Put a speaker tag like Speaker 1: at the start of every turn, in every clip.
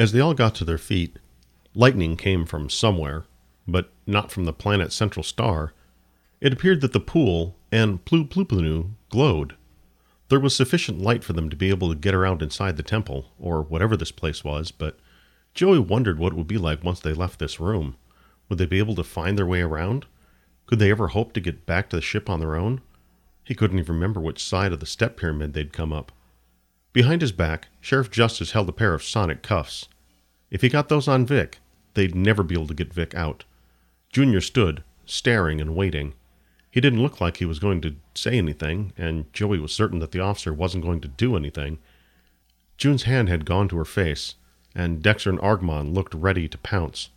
Speaker 1: As they all got to their feet, lightning came from somewhere, but not from the planet's central star. It appeared that the pool and Plu Plupanu glowed. There was sufficient light for them to be able to get around inside the temple, or whatever this place was, but Joey wondered what it would be like once they left this room. Would they be able to find their way around? Could they ever hope to get back to the ship on their own? He couldn't even remember which side of the step pyramid they'd come up. Behind his back, Sheriff Justice held a pair of sonic cuffs. If he got those on Vic, they'd never be able to get Vic out. Junior stood, staring and waiting. He didn't look like he was going to say anything, and Joey was certain that the officer wasn't going to do anything. June's hand had gone to her face, and Dexter and Argmon looked ready to pounce.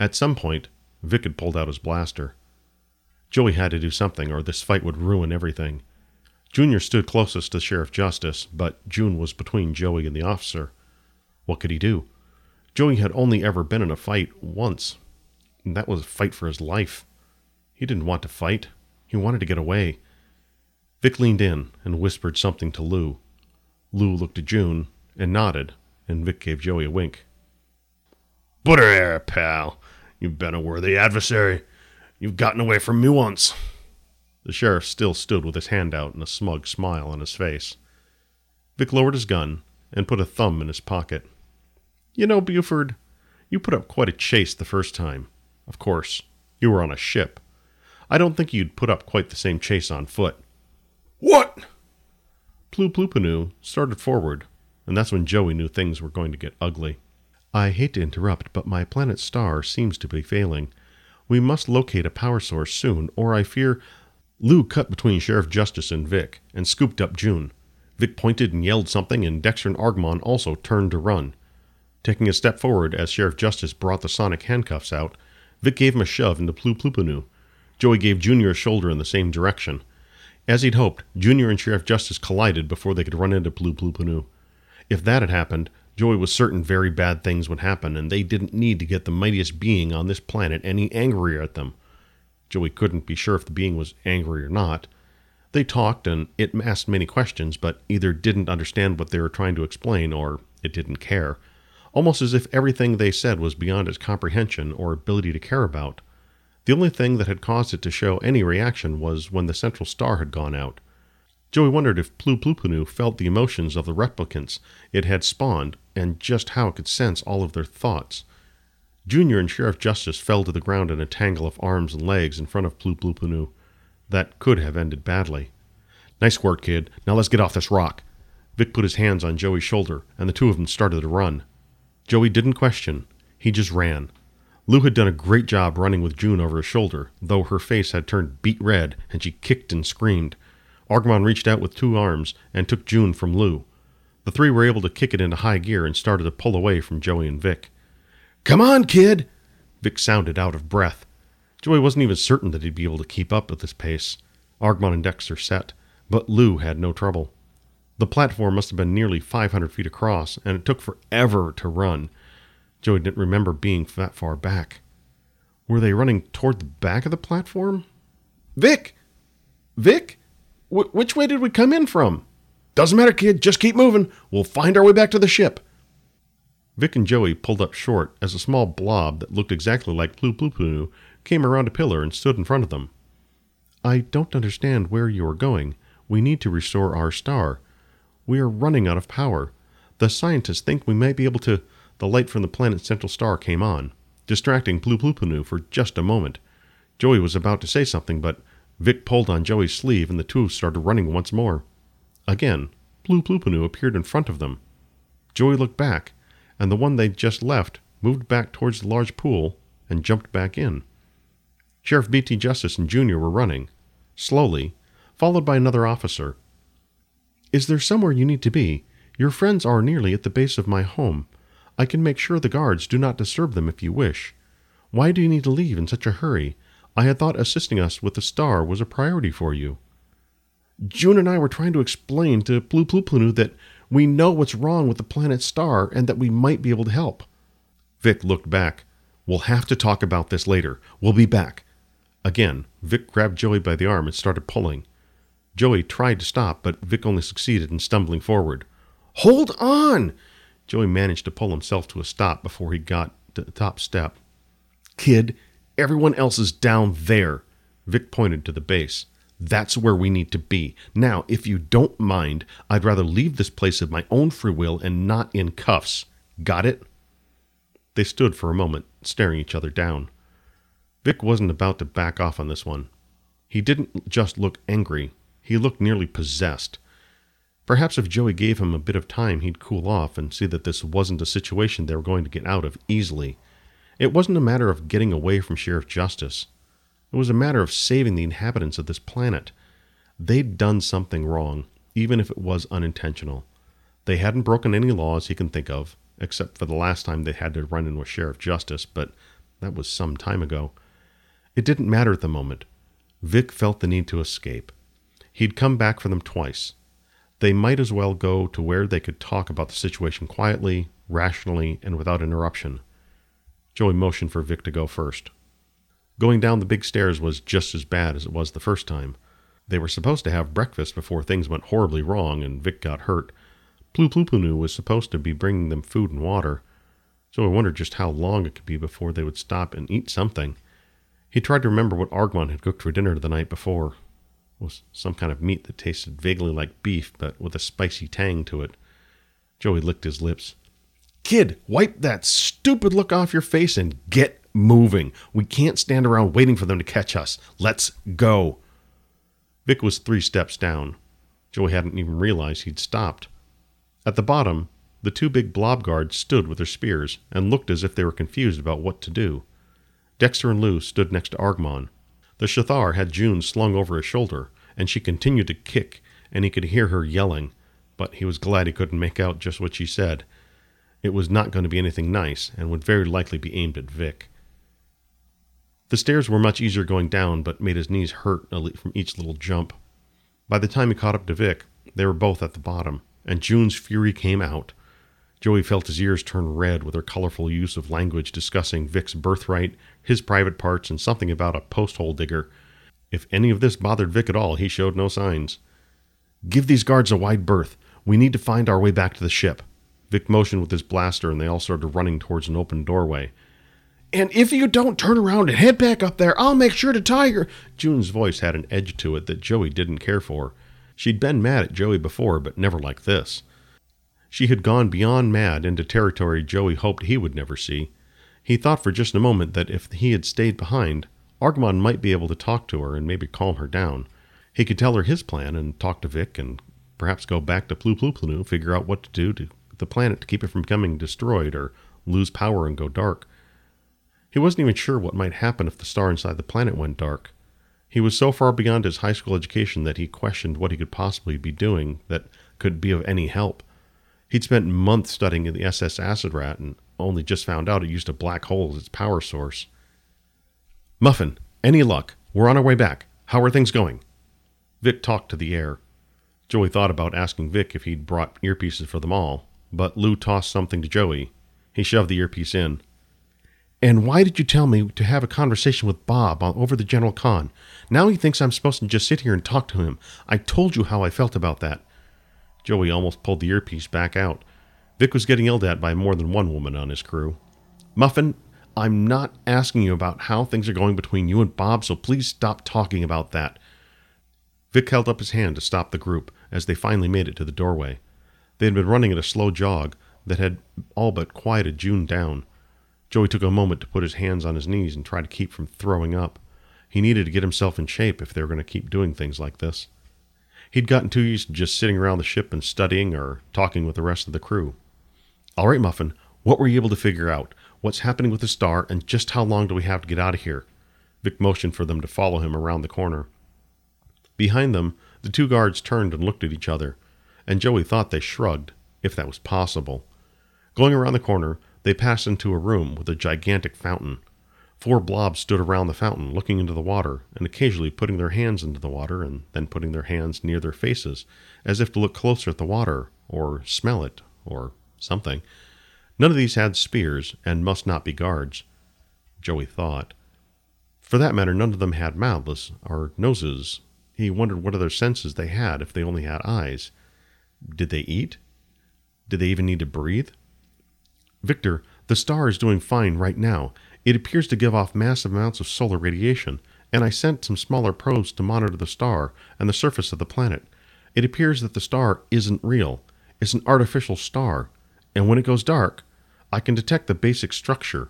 Speaker 1: At some point, Vic had pulled out his blaster. Joey had to do something, or this fight would ruin everything. Junior stood closest to Sheriff Justice, but June was between Joey and the officer. What could he do? Joey had only ever been in a fight once, and that was a fight for his life. He didn't want to fight. He wanted to get away. Vic leaned in and whispered something to Lou. Lou looked at June and nodded, and Vic gave Joey a wink.
Speaker 2: Put here, pal. You've been a worthy adversary. You've gotten away from me once.
Speaker 1: The sheriff still stood with his hand out and a smug smile on his face. Vic lowered his gun and put a thumb in his pocket. You know, Buford, you put up quite a chase the first time. Of course, you were on a ship. I don't think you'd put up quite the same chase on foot.
Speaker 2: What?
Speaker 1: Plu Plupanu started forward, and that's when Joey knew things were going to get ugly. I hate to interrupt, but my planet star seems to be failing. We must locate a power source soon, or I fear. Lou cut between Sheriff Justice and Vic and scooped up June. Vic pointed and yelled something, and Dexter and Argmon also turned to run. Taking a step forward as Sheriff Justice brought the sonic handcuffs out, Vic gave him a shove into Plu Plupanu. Joey gave Junior a shoulder in the same direction. As he'd hoped, Junior and Sheriff Justice collided before they could run into Plu Plupanu. If that had happened, Joey was certain very bad things would happen, and they didn't need to get the mightiest being on this planet any angrier at them. Joey couldn't be sure if the being was angry or not. They talked, and it asked many questions, but either didn't understand what they were trying to explain or it didn't care, almost as if everything they said was beyond its comprehension or ability to care about. The only thing that had caused it to show any reaction was when the central star had gone out. Joey wondered if Plu Plupanu felt the emotions of the replicants it had spawned and just how it could sense all of their thoughts. Junior and Sheriff Justice fell to the ground in a tangle of arms and legs in front of Plu Plupanu. That could have ended badly. Nice work, kid. Now let's get off this rock. Vic put his hands on Joey's shoulder, and the two of them started to run. Joey didn't question. He just ran. Lou had done a great job running with June over his shoulder, though her face had turned beet red and she kicked and screamed. Argmon reached out with two arms and took June from Lou. The three were able to kick it into high gear and started to pull away from Joey and Vic.
Speaker 2: Come on, kid!
Speaker 1: Vic sounded out of breath. Joey wasn't even certain that he'd be able to keep up with this pace. Argmon and Dexter set, but Lou had no trouble. The platform must have been nearly 500 feet across, and it took forever to run. Joey didn't remember being that far back. Were they running toward the back of the platform?
Speaker 2: Vic! Vic? Wh- which way did we come in from? Doesn't matter, kid. Just keep moving. We'll find our way back to the ship.
Speaker 1: Vic and Joey pulled up short as a small blob that looked exactly like Plu Plupanu came around a pillar and stood in front of them. I don't understand where you are going. We need to restore our star. We are running out of power. The scientists think we might be able to. The light from the planet's central star came on, distracting Plu Plupanu for just a moment. Joey was about to say something, but Vic pulled on Joey's sleeve and the two started running once more. Again, Plu Plupanu appeared in front of them. Joey looked back, and the one they'd just left moved back towards the large pool and jumped back in. Sheriff B.T. Justice and Junior were running, slowly, followed by another officer. Is there somewhere you need to be? Your friends are nearly at the base of my home. I can make sure the guards do not disturb them if you wish. Why do you need to leave in such a hurry? I had thought assisting us with the star was a priority for you. June and I were trying to explain to Plu Plupanu that we know what's wrong with the planet star and that we might be able to help. Vic looked back. We'll have to talk about this later. We'll be back. Again, Vic grabbed Joey by the arm and started pulling. Joey tried to stop, but Vic only succeeded in stumbling forward.
Speaker 2: Hold on!
Speaker 1: Joey managed to pull himself to a stop before he got to the top step.
Speaker 2: Kid, everyone else is down there. Vic pointed to the base. That's where we need to be. Now, if you don't mind, I'd rather leave this place of my own free will and not in cuffs. Got it?
Speaker 1: They stood for a moment, staring each other down. Vic wasn't about to back off on this one. He didn't just look angry, he looked nearly possessed. Perhaps if Joey gave him a bit of time, he'd cool off and see that this wasn't a situation they were going to get out of easily. It wasn't a matter of getting away from Sheriff Justice. It was a matter of saving the inhabitants of this planet. They'd done something wrong, even if it was unintentional. They hadn't broken any laws he can think of, except for the last time they had to run in with Sheriff Justice, but that was some time ago. It didn't matter at the moment. Vic felt the need to escape. He'd come back for them twice. They might as well go to where they could talk about the situation quietly, rationally, and without interruption. Joey motioned for Vic to go first. Going down the big stairs was just as bad as it was the first time. They were supposed to have breakfast before things went horribly wrong and Vic got hurt. Plu Plu was supposed to be bringing them food and water, so I wondered just how long it could be before they would stop and eat something. He tried to remember what Argmon had cooked for dinner the night before. It was some kind of meat that tasted vaguely like beef, but with a spicy tang to it. Joey licked his lips.
Speaker 2: Kid, wipe that stupid look off your face and get moving. We can't stand around waiting for them to catch us. Let's go.
Speaker 1: Vic was three steps down. Joey hadn't even realized he'd stopped. At the bottom, the two big blob guards stood with their spears and looked as if they were confused about what to do. Dexter and Lou stood next to Argmon. The Shathar had June slung over his shoulder, and she continued to kick, and he could hear her yelling, but he was glad he couldn't make out just what she said. It was not going to be anything nice, and would very likely be aimed at Vic. The stairs were much easier going down, but made his knees hurt from each little jump. By the time he caught up to Vic, they were both at the bottom, and June's fury came out. Joey felt his ears turn red with her colorful use of language discussing Vic's birthright, his private parts, and something about a post hole digger. If any of this bothered Vic at all, he showed no signs.
Speaker 2: Give these guards a wide berth. We need to find our way back to the ship. Vic motioned with his blaster, and they all started running towards an open doorway. And if you don't turn around and head back up there, I'll make sure to tie your.
Speaker 1: June's voice had an edge to it that Joey didn't care for. She'd been mad at Joey before, but never like this. She had gone beyond mad into territory Joey hoped he would never see. He thought for just a moment that if he had stayed behind, Argmon might be able to talk to her and maybe calm her down. He could tell her his plan and talk to Vic and perhaps go back to Plu Plu figure out what to do to the planet to keep it from becoming destroyed or lose power and go dark. He wasn't even sure what might happen if the star inside the planet went dark. He was so far beyond his high school education that he questioned what he could possibly be doing that could be of any help. He'd spent months studying the SS Acid Rat and only just found out it used a black hole as its power source. Muffin, any luck? We're on our way back. How are things going? Vic talked to the air. Joey thought about asking Vic if he'd brought earpieces for them all, but Lou tossed something to Joey. He shoved the earpiece in. And why did you tell me to have a conversation with Bob over the General Con? Now he thinks I'm supposed to just sit here and talk to him. I told you how I felt about that. Joey almost pulled the earpiece back out. Vic was getting yelled at by more than one woman on his crew. Muffin, I'm not asking you about how things are going between you and Bob, so please stop talking about that. Vic held up his hand to stop the group as they finally made it to the doorway. They had been running at a slow jog that had all but quieted June down. Joey took a moment to put his hands on his knees and try to keep from throwing up. He needed to get himself in shape if they were going to keep doing things like this. He'd gotten too used to just sitting around the ship and studying or talking with the rest of the crew. All right, Muffin, what were you able to figure out? What's happening with the star, and just how long do we have to get out of here? Vic motioned for them to follow him around the corner. Behind them, the two guards turned and looked at each other, and Joey thought they shrugged, if that was possible. Going around the corner, they passed into a room with a gigantic fountain. Four blobs stood around the fountain, looking into the water, and occasionally putting their hands into the water and then putting their hands near their faces, as if to look closer at the water, or smell it, or something. None of these had spears, and must not be guards, Joey thought. For that matter, none of them had mouths or noses. He wondered what other senses they had if they only had eyes. Did they eat? Did they even need to breathe? Victor, the star is doing fine right now. It appears to give off massive amounts of solar radiation, and I sent some smaller probes to monitor the star and the surface of the planet. It appears that the star isn't real. It's an artificial star, and when it goes dark, I can detect the basic structure.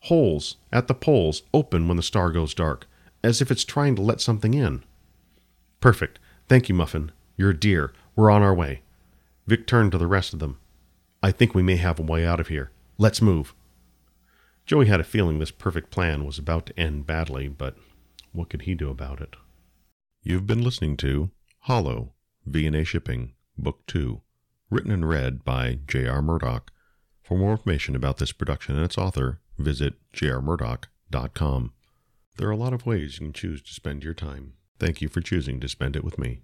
Speaker 1: Holes at the poles open when the star goes dark, as if it's trying to let something in. Perfect. Thank you, Muffin. You're a dear. We're on our way. Vic turned to the rest of them. I think we may have a way out of here. Let's move. Joey had a feeling this perfect plan was about to end badly, but what could he do about it?
Speaker 2: You've been listening to Hollow, V&A Shipping, Book 2, written and read by J.R. Murdoch. For more information about this production and its author, visit jrmurdoch.com. There are a lot of ways you can choose to spend your time. Thank you for choosing to spend it with me.